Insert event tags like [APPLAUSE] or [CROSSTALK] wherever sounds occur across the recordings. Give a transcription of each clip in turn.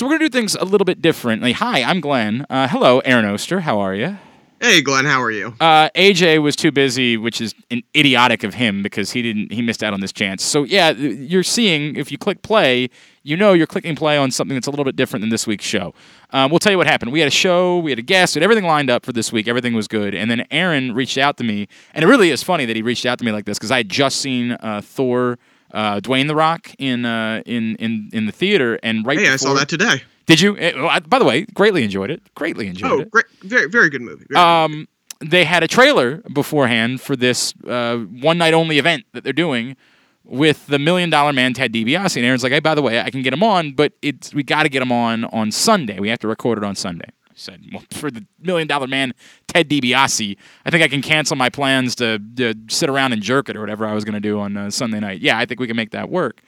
So we're going to do things a little bit differently. Hi, I'm Glenn. Uh, hello, Aaron Oster. How are you? Hey, Glenn. How are you? Uh, AJ was too busy, which is an idiotic of him because he didn't. He missed out on this chance. So yeah, you're seeing if you click play, you know you're clicking play on something that's a little bit different than this week's show. Um, we'll tell you what happened. We had a show, we had a guest, we had everything lined up for this week. Everything was good, and then Aaron reached out to me, and it really is funny that he reached out to me like this because I had just seen uh, Thor. Uh, Dwayne the Rock in uh, in in in the theater, and right. Hey, before, I saw that today. Did you? It, well, I, by the way, greatly enjoyed it. Greatly enjoyed it. oh, it. great, very, very good movie. Very Um, they had a trailer beforehand for this uh, one night only event that they're doing with the Million Dollar Man Ted DiBiase. And Aaron's like, "Hey, by the way, I can get him on, but it's we got to get him on on Sunday. We have to record it on Sunday." Said, "Well, [LAUGHS] for the Million Dollar Man Ted DiBiase, I think I can cancel my plans to, to sit around and jerk it or whatever I was going to do on uh, Sunday night. Yeah, I think we can make that work."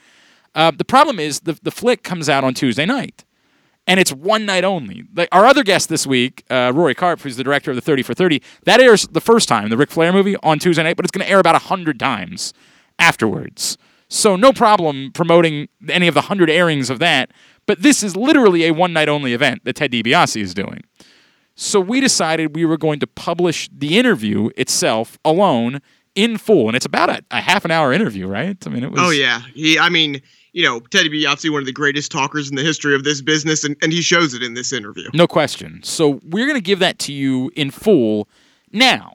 Uh, the problem is the the flick comes out on Tuesday night and it's one night only. Like our other guest this week, uh, Rory Karpf, who's the director of the Thirty for Thirty, that airs the first time, the Ric Flair movie, on Tuesday night, but it's going to air about hundred times afterwards. So no problem promoting any of the hundred airings of that. But this is literally a one night only event that Ted DiBiase is doing. So we decided we were going to publish the interview itself alone in full, and it's about a, a half an hour interview, right? I mean, it was. Oh yeah, he. I mean, you know, Teddy DiBiase, one of the greatest talkers in the history of this business, and, and he shows it in this interview. No question. So we're going to give that to you in full now.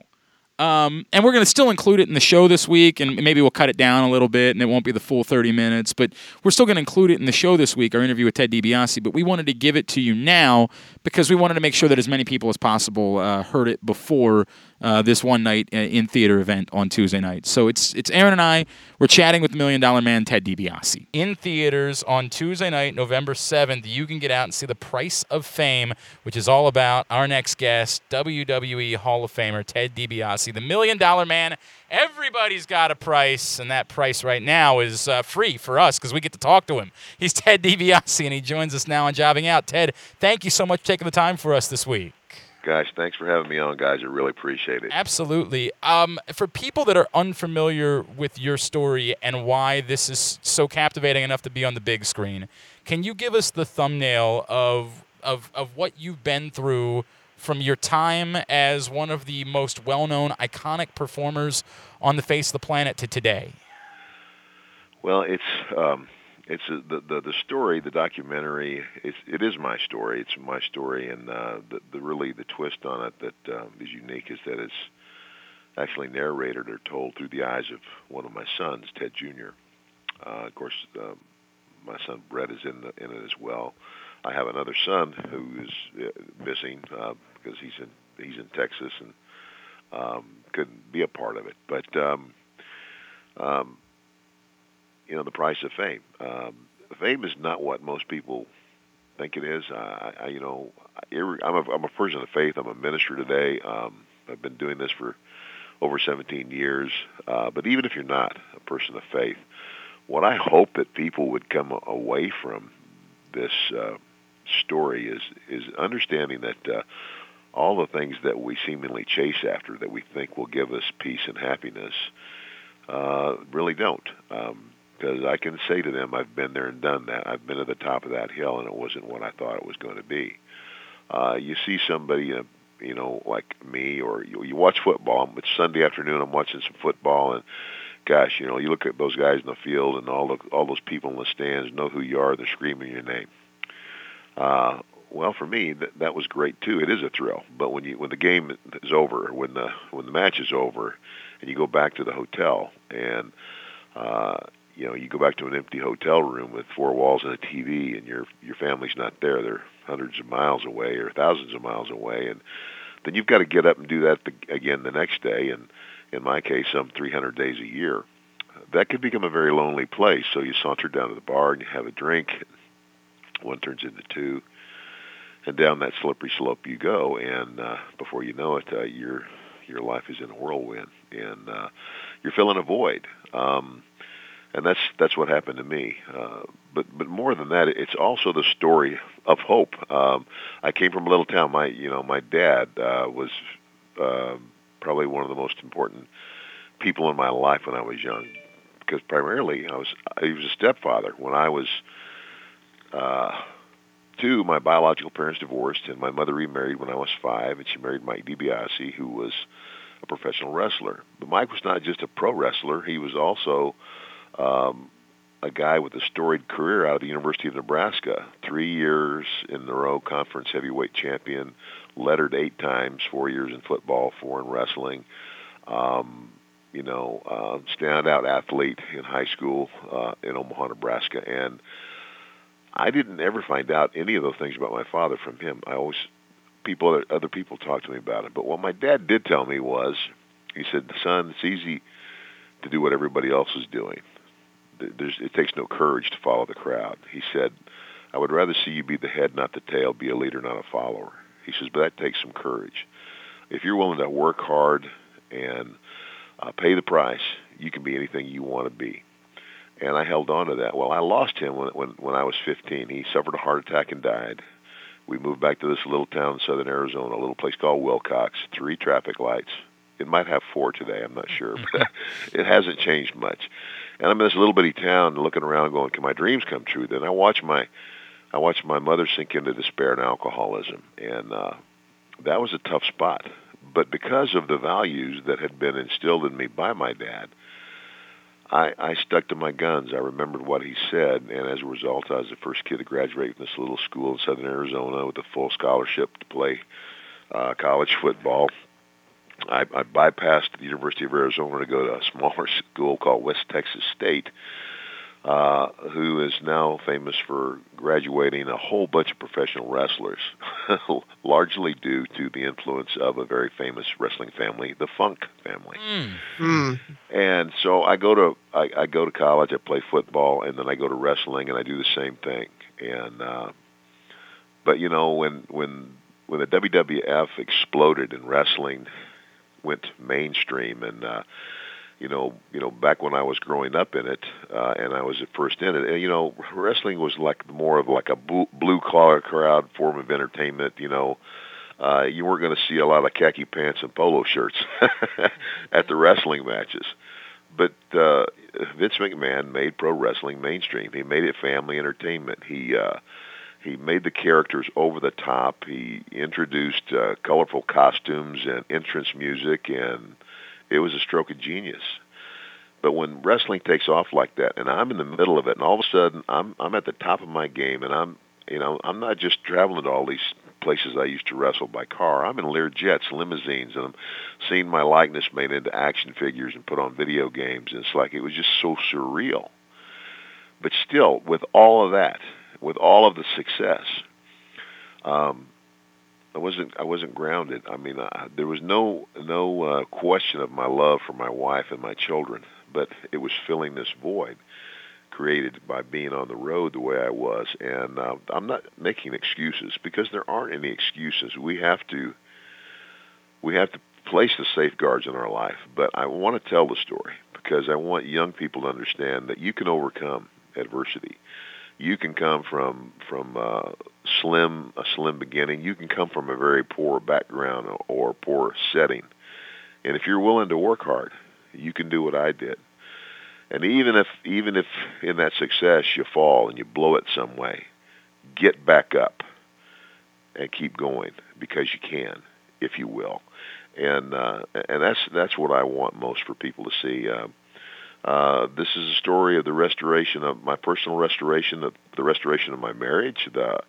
Um, and we're going to still include it in the show this week, and maybe we'll cut it down a little bit, and it won't be the full 30 minutes, but we're still going to include it in the show this week, our interview with Ted DiBiase. But we wanted to give it to you now because we wanted to make sure that as many people as possible uh, heard it before uh, this one night uh, in theater event on Tuesday night. So it's it's Aaron and I. We're chatting with the Million Dollar Man Ted DiBiase in theaters on Tuesday night, November seventh. You can get out and see The Price of Fame, which is all about our next guest, WWE Hall of Famer Ted DiBiase, the Million Dollar Man. Everybody's got a price, and that price right now is uh, free for us because we get to talk to him. He's Ted DiBiase, and he joins us now on Jobbing Out. Ted, thank you so much for taking the time for us this week. Guys, thanks for having me on, guys. I really appreciate it. Absolutely. Um, for people that are unfamiliar with your story and why this is so captivating enough to be on the big screen, can you give us the thumbnail of of of what you've been through from your time as one of the most well-known, iconic performers on the face of the planet to today? Well, it's um, it's uh, the, the the story, the documentary. It's it is my story. It's my story, and uh, the, the really the twist on it that um, is unique is that it's actually narrated or told through the eyes of one of my sons, Ted Jr. Uh, of course, um, my son Brett is in the, in it as well. I have another son who is uh, missing uh, because he's in he's in Texas and um, couldn't be a part of it. But um, um, you know, the price of fame. Um, fame is not what most people think it is. I, I you know, I'm a, I'm a person of faith. I'm a minister today. Um, I've been doing this for over 17 years. Uh, but even if you're not a person of faith, what I hope that people would come away from this uh, story is is understanding that uh, all the things that we seemingly chase after, that we think will give us peace and happiness, uh, really don't. Um, because I can say to them, I've been there and done that. I've been at the top of that hill, and it wasn't what I thought it was going to be. Uh, you see somebody, uh, you know, like me, or you, you watch football. It's Sunday afternoon. I'm watching some football, and gosh, you know, you look at those guys in the field, and all the all those people in the stands know who you are. They're screaming your name. Uh, well, for me, that, that was great too. It is a thrill, but when you when the game is over, when the when the match is over, and you go back to the hotel and uh, you know, you go back to an empty hotel room with four walls and a TV, and your your family's not there. They're hundreds of miles away or thousands of miles away, and then you've got to get up and do that the, again the next day. And in my case, some 300 days a year. That could become a very lonely place. So you saunter down to the bar and you have a drink. One turns into two, and down that slippery slope you go. And uh, before you know it, uh, your your life is in a whirlwind, and uh, you're filling a void. Um, and that's that's what happened to me. Uh, but but more than that, it's also the story of hope. Um, I came from a little town. My you know my dad uh, was uh, probably one of the most important people in my life when I was young, because primarily I was he was a stepfather when I was uh, two, my biological parents divorced, and my mother remarried when I was five, and she married Mike DiBiase, who was a professional wrestler. But Mike was not just a pro wrestler; he was also um, a guy with a storied career out of the University of Nebraska. Three years in a row, conference heavyweight champion, lettered eight times, four years in football, four in wrestling. Um, you know, uh, standout athlete in high school uh, in Omaha, Nebraska, and I didn't ever find out any of those things about my father from him. I always people other people talked to me about it, but what my dad did tell me was, he said, "Son, it's easy to do what everybody else is doing. There's, it takes no courage to follow the crowd." He said, "I would rather see you be the head, not the tail, be a leader, not a follower." He says, "But that takes some courage. If you're willing to work hard and uh, pay the price, you can be anything you want to be." and I held on to that. Well, I lost him when when when I was 15. He suffered a heart attack and died. We moved back to this little town in southern Arizona, a little place called Willcox, Three traffic lights. It might have four today. I'm not sure, [LAUGHS] but it hasn't changed much. And I'm in this little bitty town, looking around, going, "Can my dreams come true?" Then I watch my, I watched my mother sink into despair and alcoholism, and uh, that was a tough spot. But because of the values that had been instilled in me by my dad, I, I stuck to my guns. I remembered what he said, and as a result, I was the first kid to graduate from this little school in southern Arizona with a full scholarship to play uh, college football. I, I bypassed the University of Arizona to go to a smaller [LAUGHS] school called West Texas State, uh, who is now famous for graduating a whole bunch of professional wrestlers, [LAUGHS] largely due to the influence of a very famous wrestling family, the Funk family. Mm. Mm. And so I go to I, I go to college, I play football, and then I go to wrestling, and I do the same thing. And uh, but you know when when when the WWF exploded in wrestling went mainstream and uh, you know, you know, back when I was growing up in it, uh, and I was at first in it, and, you know, wrestling was like more of like a blue collar crowd form of entertainment. You know, uh, you weren't going to see a lot of khaki pants and polo shirts [LAUGHS] at the wrestling matches. But uh, Vince McMahon made pro wrestling mainstream. He made it family entertainment. He uh, he made the characters over the top. He introduced uh, colorful costumes and entrance music and it was a stroke of genius. But when wrestling takes off like that, and I'm in the middle of it, and all of a sudden I'm I'm at the top of my game, and I'm you know I'm not just traveling to all these places I used to wrestle by car. I'm in Lear jets, limousines, and I'm seeing my likeness made into action figures and put on video games. And it's like it was just so surreal. But still, with all of that, with all of the success, um, I wasn't I wasn't grounded. I mean, I, there was no no uh, question of my love for my wife and my children, but it was filling this void created by being on the road the way I was. And uh, I'm not making excuses because there aren't any excuses. We have to we have to place the safeguards in our life. But I want to tell the story because I want young people to understand that you can overcome adversity you can come from from uh, slim a slim beginning. You can come from a very poor background or or poor setting, and if you're willing to work hard, you can do what I did. And even if even if in that success you fall and you blow it some way, get back up and keep going because you can, if you will. And uh, and that's that's what I want most for people to see. Uh, uh, this is a story of the restoration of my personal restoration, of the restoration of my marriage, the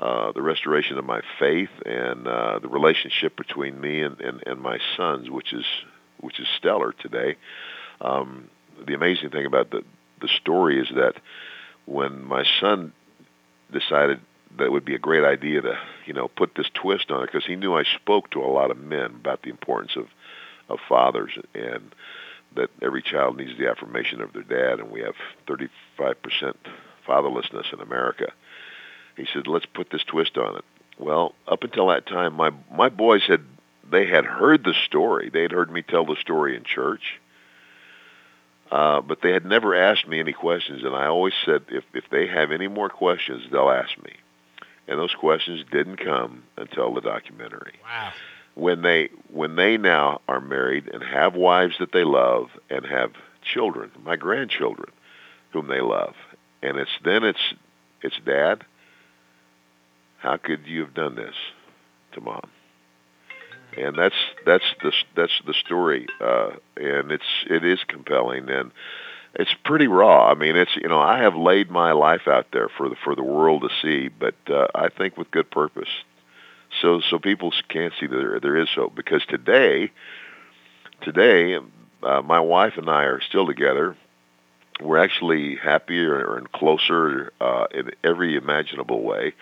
uh, the restoration of my faith, and uh, the relationship between me and, and, and my sons, which is which is stellar today. Um, the amazing thing about the the story is that when my son decided that it would be a great idea to you know put this twist on it because he knew I spoke to a lot of men about the importance of of fathers and that every child needs the affirmation of their dad, and we have 35% fatherlessness in America. He said, "Let's put this twist on it." Well, up until that time, my my boys had they had heard the story. They had heard me tell the story in church, uh, but they had never asked me any questions. And I always said, if if they have any more questions, they'll ask me. And those questions didn't come until the documentary. Wow when they when they now are married and have wives that they love and have children, my grandchildren, whom they love, and it's then it's it's dad, how could you have done this to mom? And that's that's the that's the story, uh, and it's it is compelling and it's pretty raw. I mean, it's you know I have laid my life out there for the for the world to see, but uh, I think with good purpose, so so people can't see that there there is hope. Because today, today, uh, my wife and I are still together. We're actually happier and closer uh, in every imaginable way.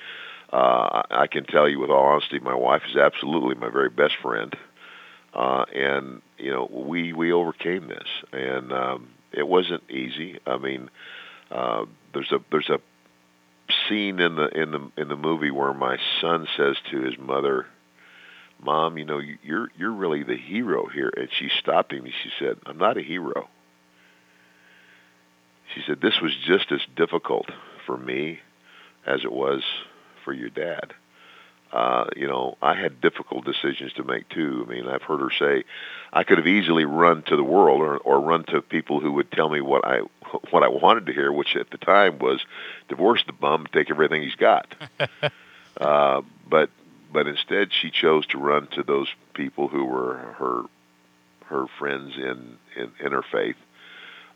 Uh, I can tell you with all honesty, my wife is absolutely my very best friend, uh, and you know we we overcame this, and um, it wasn't easy. I mean, uh, there's a there's a scene in the in the in the movie where my son says to his mother, "Mom, you know you're you're really the hero here." And she stopped him and she said, "I'm not a hero." She said, "This was just as difficult for me as it was for your dad." Uh, you know, I had difficult decisions to make too. I mean, I've heard her say, I could have easily run to the world or, or run to people who would tell me what I [LAUGHS] what I wanted to hear, which at the time was divorce the bum, take everything he's got. [LAUGHS] uh, but but instead, she chose to run to those people who were her her friends in in, in her faith,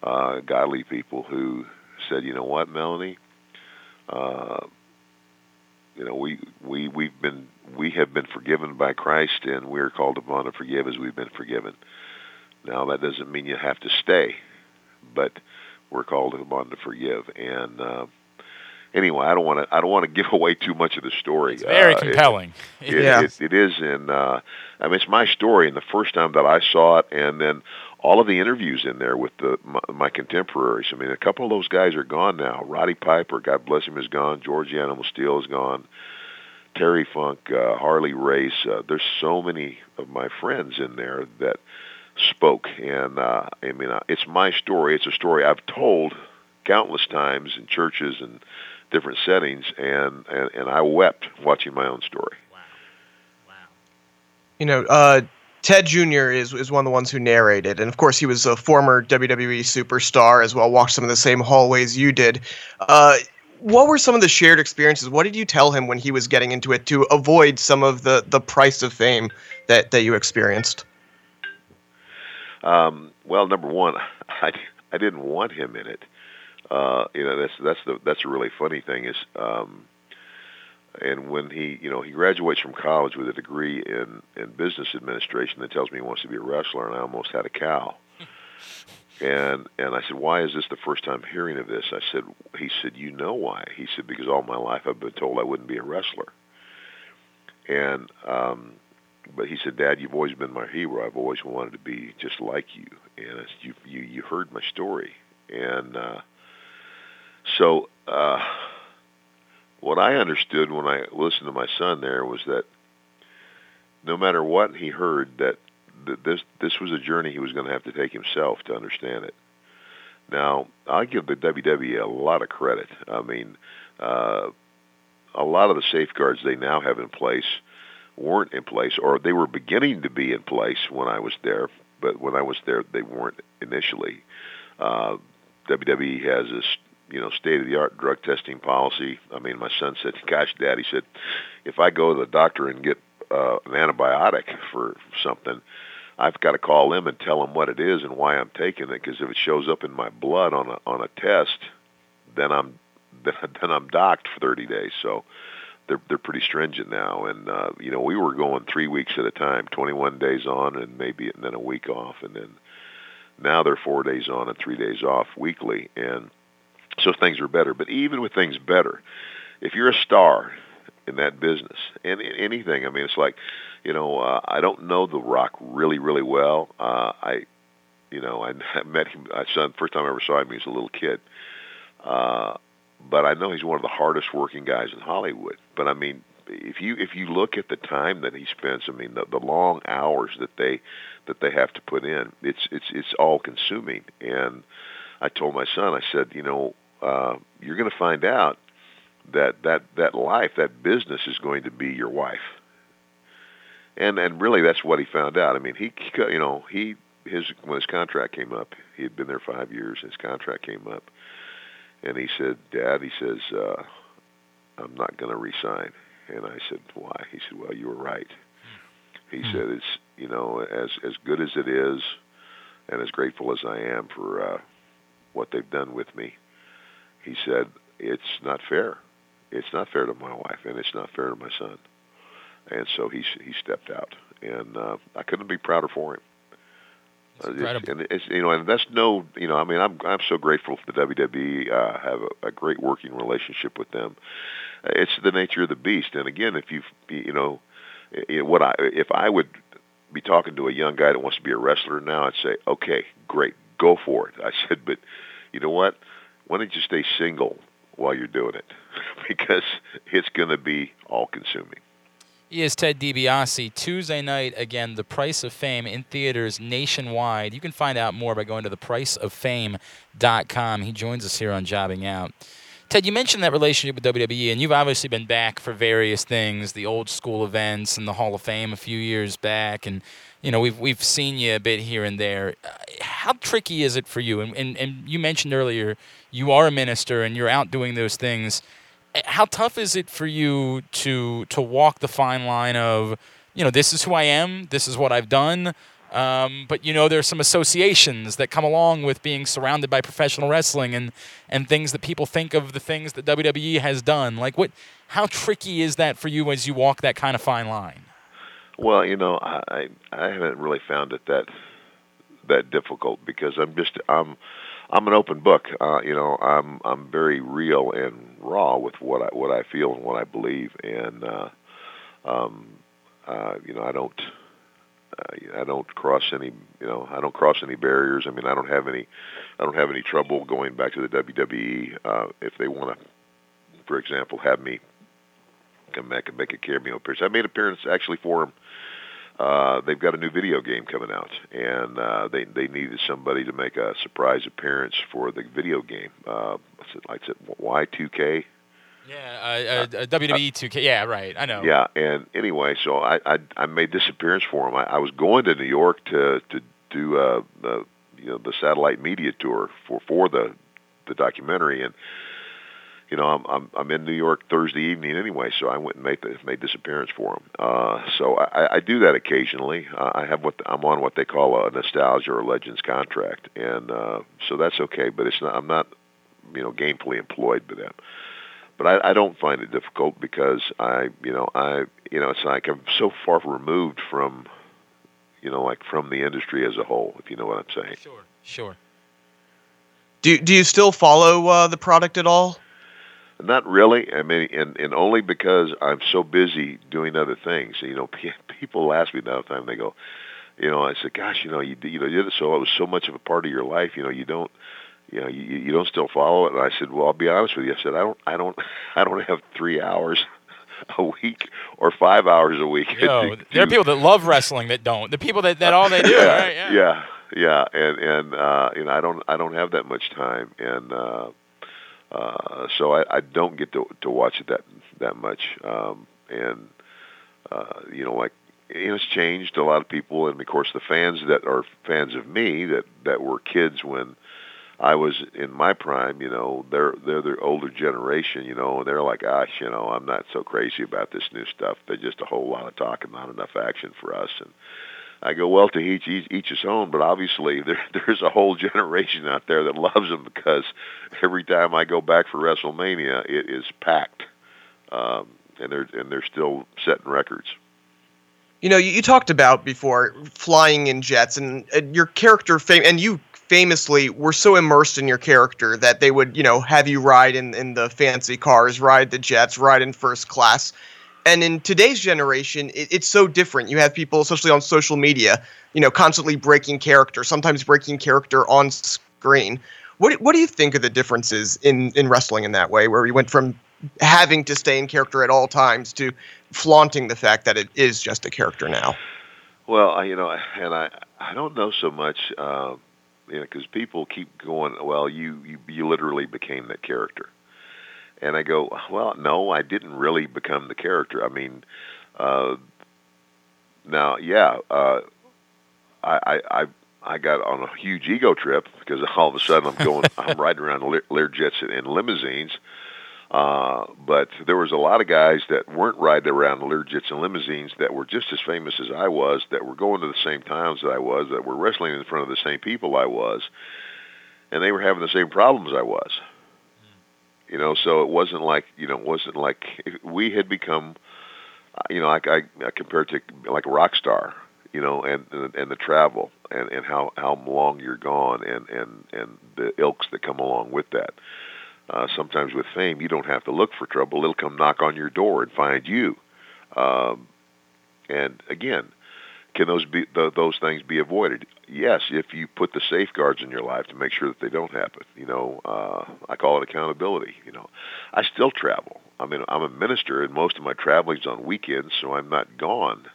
uh, godly people who said, you know what, Melanie. Uh, you know, we we we've been we have been forgiven by Christ, and we are called upon to forgive as we've been forgiven. Now that doesn't mean you have to stay, but we're called upon to forgive. And uh, anyway, I don't want to I don't want to [LAUGHS] give away too much of the story. It's very uh, compelling. It, it, yeah, it, it is, and uh, I mean it's my story. And the first time that I saw it, and then all of the interviews in there with the my, my contemporaries. I mean, a couple of those guys are gone now. Roddy Piper, God bless him, is gone. George Animal Steele is gone. Terry Funk, uh, Harley Race. Uh, there's so many of my friends in there that spoke, and uh, I mean, uh, it's my story. It's a story I've told countless times in churches and different settings, and and, and I wept watching my own story. Wow, wow. You know, uh, Ted Jr. is is one of the ones who narrated, and of course he was a former WWE superstar as well. Walked some of the same hallways you did. Uh, what were some of the shared experiences? What did you tell him when he was getting into it to avoid some of the the price of fame that that you experienced? Um, well, number one, [LAUGHS] I I didn't want him in it. Uh, you know, that's that's the that's a really funny thing is. Um, and when he you know he graduates from college with a degree in in business administration that tells me he wants to be a wrestler and I almost had a cow. [LAUGHS] And and I said why is this the first time hearing of this? I said he said you know why? He said because all my life I've been told I wouldn't be a wrestler. And um but he said dad you've always been my hero. I've always wanted to be just like you. And I said, you you you heard my story. And uh so uh what I understood when I listened to my son there was that no matter what he heard, that this this was a journey he was going to have to take himself to understand it. Now, I give the WWE a lot of credit. I mean, uh, a lot of the safeguards they now have in place weren't in place, or they were beginning to be in place when I was there. But when I was there, they weren't initially. Uh, WWE has this you know, state of the art drug testing policy. I mean, my son said, "Gosh, Dad," he said, "if I go to the doctor and get uh, an antibiotic for something, I've got to call them and tell them what it is and why I'm taking it. Because if it shows up in my blood on a on a test, then I'm [LAUGHS] then, then I'm docked for 30 days. So." They're, they're pretty stringent now, and uh, you know we were going three weeks at a time, 21 days on, and maybe and then a week off, and then now they're four days on and three days off weekly, and so things are better. But even with things better, if you're a star in that business and anything, I mean, it's like, you know, uh, I don't know The Rock really, really well. Uh, I, you know, [LAUGHS] I met him. I saw him first time I ever saw him. He was a little kid. Uh, but I know he's one of the hardest working guys in Hollywood. But I mean, if you if you look at the time that he spends, I mean, the, the long hours that they that they have to put in, it's it's it's all consuming. And I told my son, I said, you know, uh, you're going to find out that that that life, that business, is going to be your wife. And and really, that's what he found out. I mean, he you know he his when his contract came up, he had been there five years. His contract came up, and he said, "Dad," he says, uh, "I'm not going to resign." And I said, "Why?" He said, "Well, you were right." He said, "It's you know as as good as it is, and as grateful as I am for uh, what they've done with me." He said, "It's not fair. It's not fair to my wife, and it's not fair to my son." And so he he stepped out, and uh, I couldn't be prouder for him. It's Uh, incredible. and it's you know, and that's no, you know, I mean, I'm I'm so grateful for the WWE. Uh, have a, a great working relationship with them. Uh, It's the nature of the beast, and again, if you you know, i- i- what I if I would be talking to a young guy that wants to be a wrestler now, I'd say, okay, great, go for it. I said, but you know what? Why don't you stay single while you're doing it? [LAUGHS] because it's going to be all consuming. He is Ted DiBiase. Tuesday night, again, The Price of Fame in theaters nationwide. You can find out more by going to thepriceoffame.com. He joins us here on Jobbing Out. Ted, you mentioned that relationship with WWE, and you've obviously been back for various things, the old school events and the Hall of Fame a few years back, and you know we've we've seen you a bit here and there. How tricky is it for you? And, and and you mentioned earlier you are a minister and you're out doing those things how tough is it for you to to walk the fine line of you know this is who I am, this is what I've done, um, but you know there's some associations that come along with being surrounded by professional wrestling and and things that people think of the things that WWE has done. Like what? How tricky is that for you as you walk that kind of fine line? Well, you know, I I haven't really found it that that difficult because I'm just I'm I'm an open book. Uh, you know, I'm I'm very real and raw with what I what I feel and what I believe, and uh, um, uh, you know, I don't I don't cross any you know I don't cross any barriers. I mean, I don't have any I don't have any trouble going back to the WWE uh, if they want to, for example, have me come back and make a cameo appearance. I made an appearance actually for them uh, they've got a new video game coming out, and uh, they they needed somebody to make a surprise appearance for the video game. Uh? Is it Y2K? Yeah, uh, uh, WWE 2K. Yeah, right. I know. Yeah, and anyway, so I I, I made this appearance for him. I, I was going to New York to to do uh, the you know the satellite media tour for for the the documentary, and you know I'm I'm I'm in New York Thursday evening anyway, so I went and made the, made this appearance for him. Uh, so I, I do that occasionally. Uh, I have what I'm on what they call a nostalgia or legends contract, and uh, so that's okay. But it's not I'm not you know gainfully employed by them but I, I don't find it difficult because I, you know, I, you know, it's like I'm so far removed from, you know, like from the industry as a whole. If you know what I'm saying. Sure. Sure. Do do you still follow uh, the product at all? Not really. I mean, and and only because I'm so busy doing other things. You know, [LAUGHS] pe- people ask me that all the time. They go, you know, I said, gosh, you know, you you know, you did it so it was so much of a part of your life. You know, you don't. You know, you, you don't still follow it, and I said, "Well, I'll be honest with you." I said, "I don't, I don't, [LAUGHS] I don't have three hours [LAUGHS] a week or five hours a week." To [LAUGHS] there are people that love wrestling that don't. The people that, that all they do, yeah, right? Yeah. yeah, yeah, and and uh, you know, I don't I don't have that much time, and uh, uh, so I, I don't get to to watch it that that much, um, and uh, you know, like you know, it's changed a lot of people, and of course, the fans that are fans of me that that were kids when. I was in my prime, you know, they're they're the older generation, you know, and they're like, gosh, you know, I'm not so crazy about this new stuff. They're just a whole lot of talk and not enough action for us. And I go, well, to each each, each his own, but obviously [LAUGHS] there there's a whole generation out there that loves them because every time I go back for WrestleMania, it is packed, um, and they're and they're still setting records. You know, you, you talked about before flying in jets, and, and your character fame, and you famously were so immersed in your character that they would, you know, have you ride in in the fancy cars, ride the jets, ride in first class. And in today's generation, it, it's so different. You have people, especially on social media, you know, constantly breaking character, sometimes breaking character on screen. What what do you think of the differences in in wrestling in that way, where we went from having to stay in character at all times to flaunting the fact that it is just a character now? Well, I, you know, and I I don't know so much, uh, you know, because people keep going. Well, you, you you literally became that character, and I go, well, no, I didn't really become the character. I mean, uh, now, yeah, uh, I I. I I got on a huge ego trip because all of a sudden I'm going, [LAUGHS] I'm riding around Lear, Lear jets and limousines, Uh, but there was a lot of guys that weren't riding around Learjets and limousines that were just as famous as I was, that were going to the same towns that I was, that were wrestling in front of the same people I was, and they were having the same problems I was. You know, so it wasn't like you know, it wasn't like we had become, you know, like I, I compared to like a rock star, you know, and and the travel and and how how long you're gone and and and the ilks that come along with that. Uh, sometimes with fame, you don't have to look for trouble; it'll come knock on your door and find you. Um, and again, can those be th- those things be avoided? Yes, if you put the safeguards in your life to make sure that they don't happen. You know, uh, I call it accountability. You know, I still travel. I mean, I'm a minister, and most of my traveling's on weekends, so I'm not gone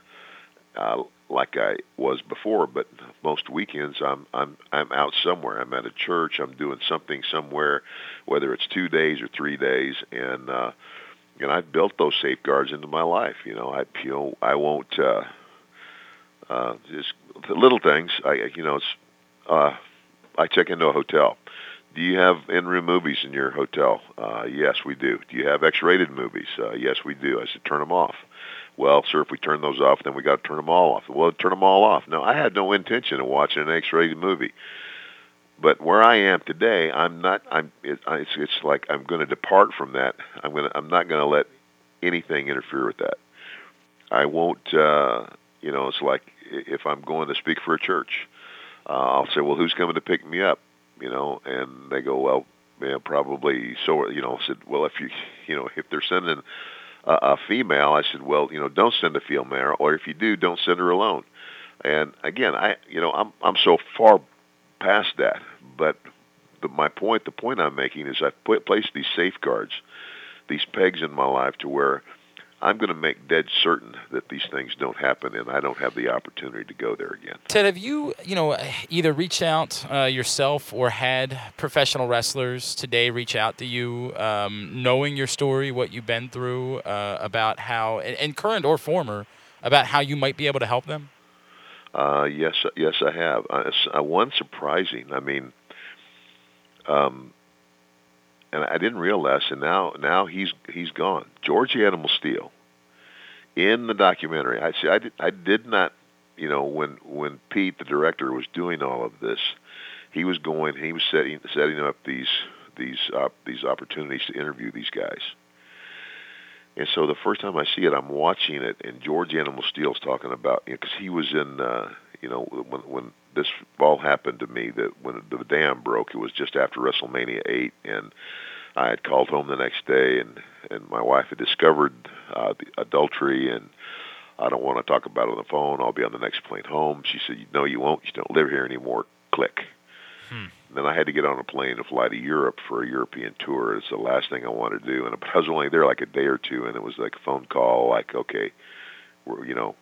uh, like I was before. But most weekends, I'm I'm I'm out somewhere. I'm at a church. I'm doing something somewhere, whether it's two days or three days, and uh, and I've built those safeguards into my life. You know, I you know I won't. Uh, uh, just little things. I you know it's uh, I check into a hotel. Do you have in-room movies in your hotel? Uh, yes, we do. Do you have X-rated movies? Uh, yes, we do. I said turn them off. Well, sir, if we turn those off, then we got to turn them all off. Well, turn them all off. No, I had no intention of watching an X-rated movie. But where I am today, I'm not. I'm. It, it's, it's like I'm going to depart from that. I'm going. I'm not going to let anything interfere with that. I won't. Uh, you know, it's like if I'm going to speak for a church, uh, I'll say, well, who's coming to pick me up? You know, and they go, well, yeah, probably so. You know, said, well, if you, [LAUGHS] you know, if they're sending a, female, I said, well, you know, don't send a female, or if you do, don't send her alone. And again, I, you know, I'm I'm so far past that, but the, my point, the point I'm making is I've put placed these safeguards, these pegs in my life to where I'm going to make dead certain that these things don't happen, and I don't have the opportunity to go there again. Ted, have you, you know, either reached out uh, yourself or had professional wrestlers today reach out to you, um, knowing your story, what you've been through, uh, about how, and, and, current or former, about how you might be able to help them? Uh, yes, yes, I have. Uh, one surprising. I mean, um, and I didn't realize. And now, now he's he's gone. George Animal Steele. In the documentary, I see. I did. I did not. You know, when when Pete, the director, was doing all of this, he was going. He was setting setting up these these uh, these opportunities to interview these guys. And so the first time I see it, I'm watching it, and George Animal Steele's talking about because you know, he was in, uh, you know, when when this all happened to me, that when the dam broke, it was just after WrestleMania eight, and I had called home the next day, and and my wife had discovered uh, the adultery, and I don't want to talk about it on the phone. I'll be on the next plane home. She said, "No, you won't. You don't live here anymore." Click. Hmm. Then I had to get on a plane and fly to Europe for a European tour. It's the last thing I wanted to do, and I was only there like a day or two, and it was like a phone call, like, "Okay, we're you know,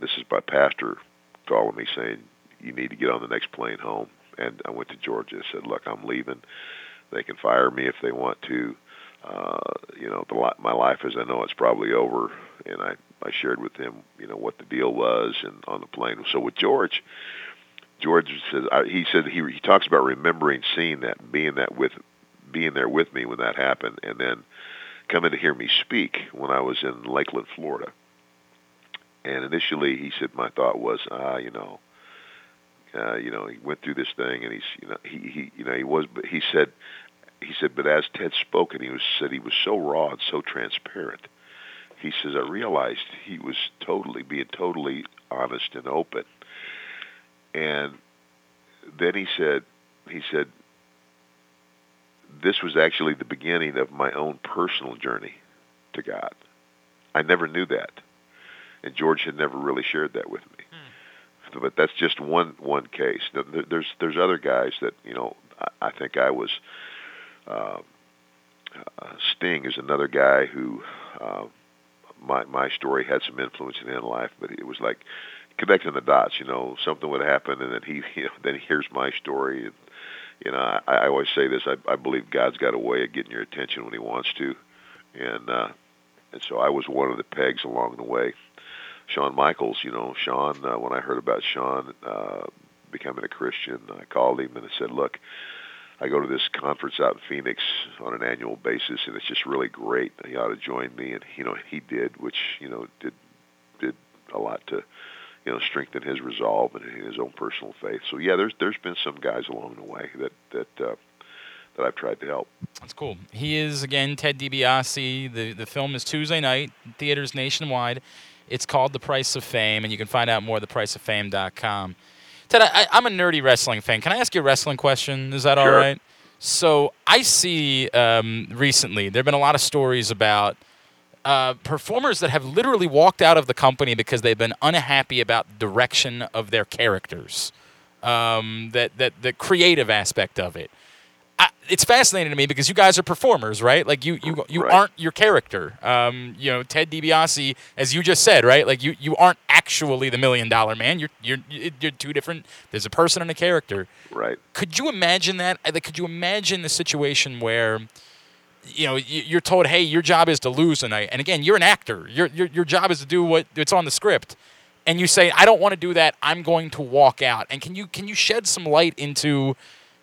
this is my pastor calling me saying you need to get on the next plane home." And I went to Georgia. I said, "Look, I'm leaving." They can fire me if they want to. Uh, you know, the, my life as I know it's probably over, and I I shared with him, you know, what the deal was, and on the plane. So with George, George says he said he he talks about remembering seeing that, being that with, being there with me when that happened, and then coming to hear me speak when I was in Lakeland, Florida. And initially, he said my thought was, ah, you know, uh, you know, he went through this thing, and he's, you know, he, he, you know, he was, but he said, he said, but as Ted spoke, and he was said he was so raw and so transparent. He says, I realized he was totally being totally honest and open. And then he said, he said, this was actually the beginning of my own personal journey to God. I never knew that, and George had never really shared that with me but that's just one one case. There's there's other guys that you know I think I was. Uh, uh, Sting is another guy who uh, my my story had some influence in his life, but it was like connecting the dots. You know, something would happen, and then he [LAUGHS] you know, then he hears my story. You know, I, I always say this: I, I believe God's got a way of getting your attention when He wants to, and uh, and so I was one of the pegs along the way. Shawn Michaels, you know, Shawn, uh, when I heard about Shawn uh, becoming a Christian, I called him and I said, look, I go to this conference out in Phoenix on an annual basis, and it's just really great. He ought to join me, and you know he did, which you know did did a lot to you know strengthen his resolve and his own personal faith. So yeah, there's there's been some guys along the way that that uh, that I've tried to help. That's cool. He is again Ted DiBiase. The the film is Tuesday night, theaters nationwide. It's called The Price of Fame, and you can find out more at thepriceoffame.com. Ted, I, am a nerdy wrestling fan. Can I ask you a wrestling question? Is that sure. all right? So I see um, recently there have been a lot of stories about uh, performers that have literally walked out of the company because they've been unhappy about the direction of their characters, um, that that the creative aspect of it. I, it's fascinating to me because you guys are performers, right? Like you you you right. aren't your character. Um, you know, Ted DiBiase, as you just said, right? Like you you aren't actually the million dollar man. You're you're you're two different. There's a person and a character. Right. Could you imagine that? Like, could you imagine the situation where? You know, you're told, "Hey, your job is to lose tonight." And again, you're an actor. Your your your job is to do what it's on the script and you say, "I don't want to do that. I'm going to walk out." And can you can you shed some light into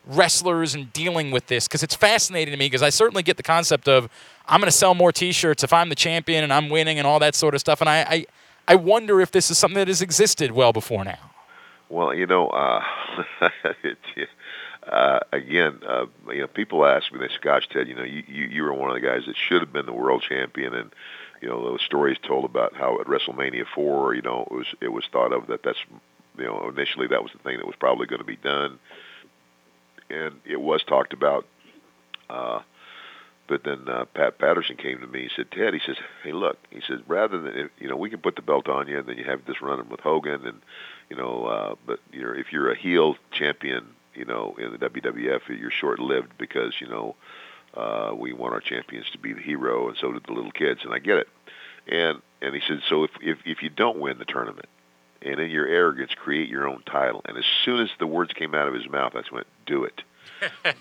wrestlers and dealing with this because it's fascinating to me because I certainly get the concept of I'm going to sell more T-shirts if I'm the champion and I'm winning and all that sort of stuff. And I, I, I wonder if this is something that has existed well before now. Well, you know, uh, it, [LAUGHS] uh, again, uh, you know, people ask me, they Scotch Ted, you know, you, you you were one of the guys that should have been the world champion, and you know, those stories told about how at WrestleMania four, you know, it was it was thought of that that's you know initially that was the thing that was probably going to be done and it was talked about. Uh, but then uh, Pat Patterson came to me. He said, "Ted," he says, "Hey, look," he says, "rather than you know, we can put the belt on you, and then you have this running with Hogan, and you know, uh, but you know, if you're a heel champion, you know, in the WWF, you're short-lived because you know." Uh, we want our champions to be the hero, and so did the little kids, and I get it. And and he said, so if if if you don't win the tournament, and in your arrogance create your own title. And as soon as the words came out of his mouth, I just went, "Do it."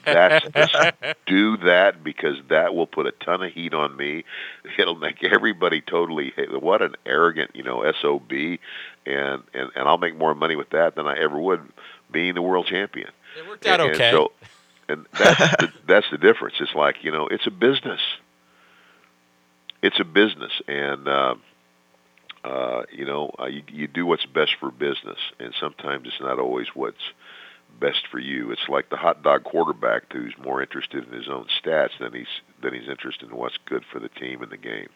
That's just [LAUGHS] do that because that will put a ton of heat on me. It'll make everybody totally what an arrogant, you know, sob, and and and I'll make more money with that than I ever would being the world champion. It worked out and, okay. And, so, and that's [LAUGHS] the, that's the difference. It's like you know, it's a business. It's a business, and. Uh, uh, you know, uh, you, you do what's best for business, and sometimes it's not always what's best for you. It's like the hot dog quarterback who's more interested in his own stats than he's than he's interested in what's good for the team and the game.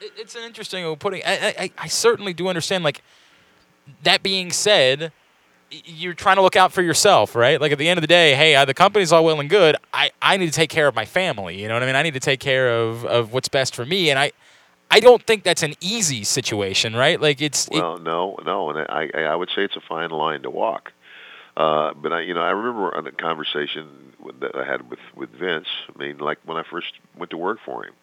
It's an interesting putting. I, I, I certainly do understand. Like that being said, you're trying to look out for yourself, right? Like at the end of the day, hey, the company's all well and good. I, I need to take care of my family. You know what I mean? I need to take care of, of what's best for me. And I, I don't think that's an easy situation, right? Like it's well, it, no, no, and I I would say it's a fine line to walk. Uh, but I, you know, I remember a conversation that I had with with Vince. I mean, like when I first went to work for him,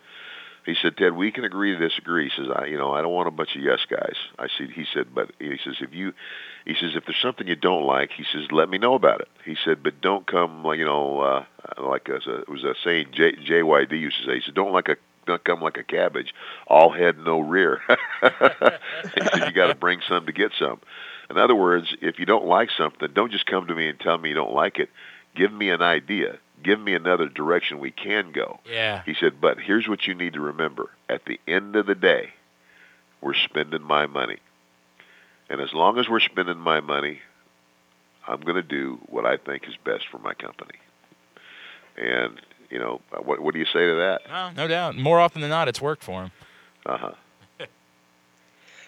he said, "Ted, we can agree to disagree." He says, "I, you know, I don't want a bunch of yes guys." I said, he said, but he says, if you, he says, if there's something you don't like, he says, let me know about it. He said, but don't come like you know, uh, like a, it was a saying J, JYD used to say. He said, don't like a come like a cabbage, all head, no rear. [LAUGHS] he said, you got to bring some to get some. In other words, if you don't like something, don't just come to me and tell me you don't like it. Give me an idea. Give me another direction we can go. Yeah. He said, but here's what you need to remember. At the end of the day, we're spending my money. And as long as we're spending my money, I'm going to do what I think is best for my company. And you know, what what do you say to that? No, no doubt. More often than not, it's worked for him. Uh huh. [LAUGHS]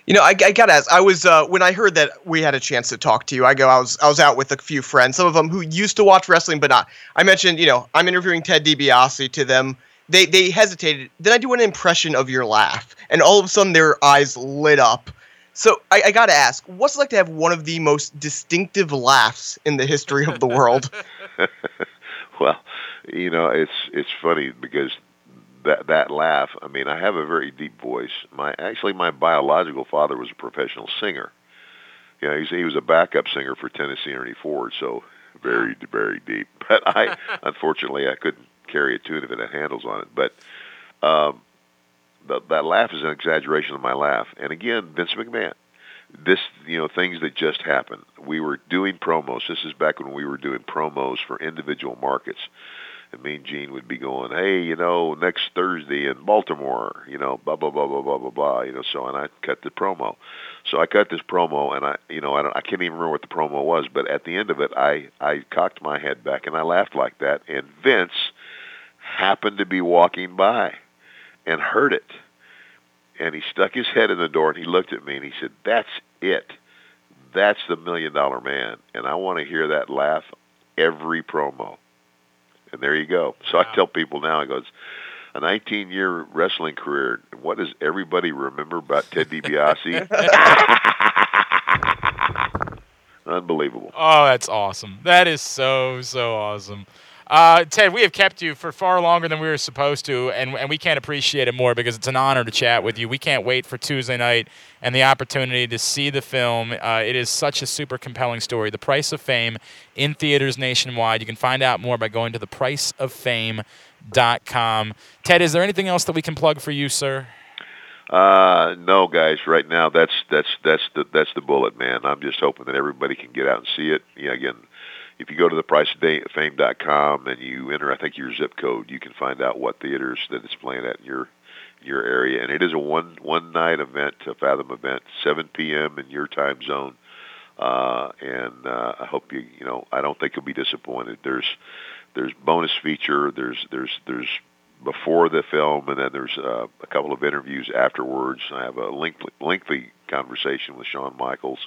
You know, I, I gotta ask. I was uh, when I heard that we had a chance to talk to you. I go. I was I was out with a few friends, some of them who used to watch wrestling, but not. I mentioned, you know, I'm interviewing Ted DiBiase to them. They they hesitated. Then I do an impression of your laugh, and all of a sudden their eyes lit up. So I, I gotta ask, what's it like to have one of the most distinctive laughs in the history of the world? [LAUGHS] well, you know, it's it's funny because that that laugh. I mean, I have a very deep voice. My actually, my biological father was a professional singer. You know, he's, he was a backup singer for Tennessee Ernie Ford, so very very deep. [LAUGHS] But I [LAUGHS] unfortunately I couldn't carry a tune if it had handles on it. But um, the, that laugh is an exaggeration of my laugh. And again, Vince McMahon. this you know things that just happened. We were doing promos. This is back when we were doing promos for individual markets. And me and Gene would be going, hey, you know, next Thursday in Baltimore, you know, blah blah blah blah blah blah blah, you know. So and I cut the promo. So I cut this promo, and I, you know, I don't, I can't even remember what the promo was, but at the end of it, I I cocked my head back and I laughed like that, and Vince happened to be walking by and heard it and he stuck his head in the door and he looked at me and he said, "That's it. That's the million dollar man." And I want to hear that laugh every promo. And there you go. So wow. I tell people now, I goes, a 19 year wrestling career. What does everybody remember about Ted DiBiase? [LAUGHS] Unbelievable. Oh, that's awesome. That is so, so awesome. Uh, Ted, we have kept you for far longer than we were supposed to, and, and we can't appreciate it more because it's an honor to chat with you. We can't wait for Tuesday night and the opportunity to see the film. Uh, it is such a super compelling story. The Price of Fame in theaters nationwide. You can find out more by going to thepriceoffame.com. Ted, is there anything else that we can plug for you, sir? Uh, no, guys. Right now, that's that's that's the that's the bullet, man. I'm just hoping that everybody can get out and see it. Yeah, again, if you go to the priceoffame.com and you enter, I think your zip code, you can find out what theaters that it's playing at in your your area. And it is a one one night event, a Fathom event, 7 p.m. in your time zone. Uh, and uh, I hope you you know I don't think you'll be disappointed. There's there's bonus feature. There's there's there's before the film, and then there's uh, a couple of interviews afterwards. I have a lengthy, lengthy conversation with Shawn Michaels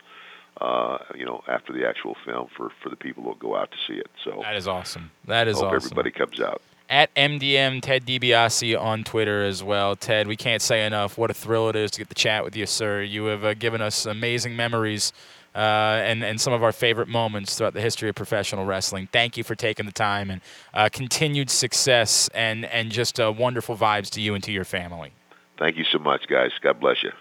uh, you know, after the actual film for for the people who'll go out to see it. So that is awesome. That is hope awesome. Everybody comes out. At MDM Ted DiBiase on Twitter as well. Ted, we can't say enough what a thrill it is to get the chat with you, sir. You have uh, given us amazing memories uh, and and some of our favorite moments throughout the history of professional wrestling. Thank you for taking the time and uh, continued success and and just uh, wonderful vibes to you and to your family. Thank you so much, guys. God bless you.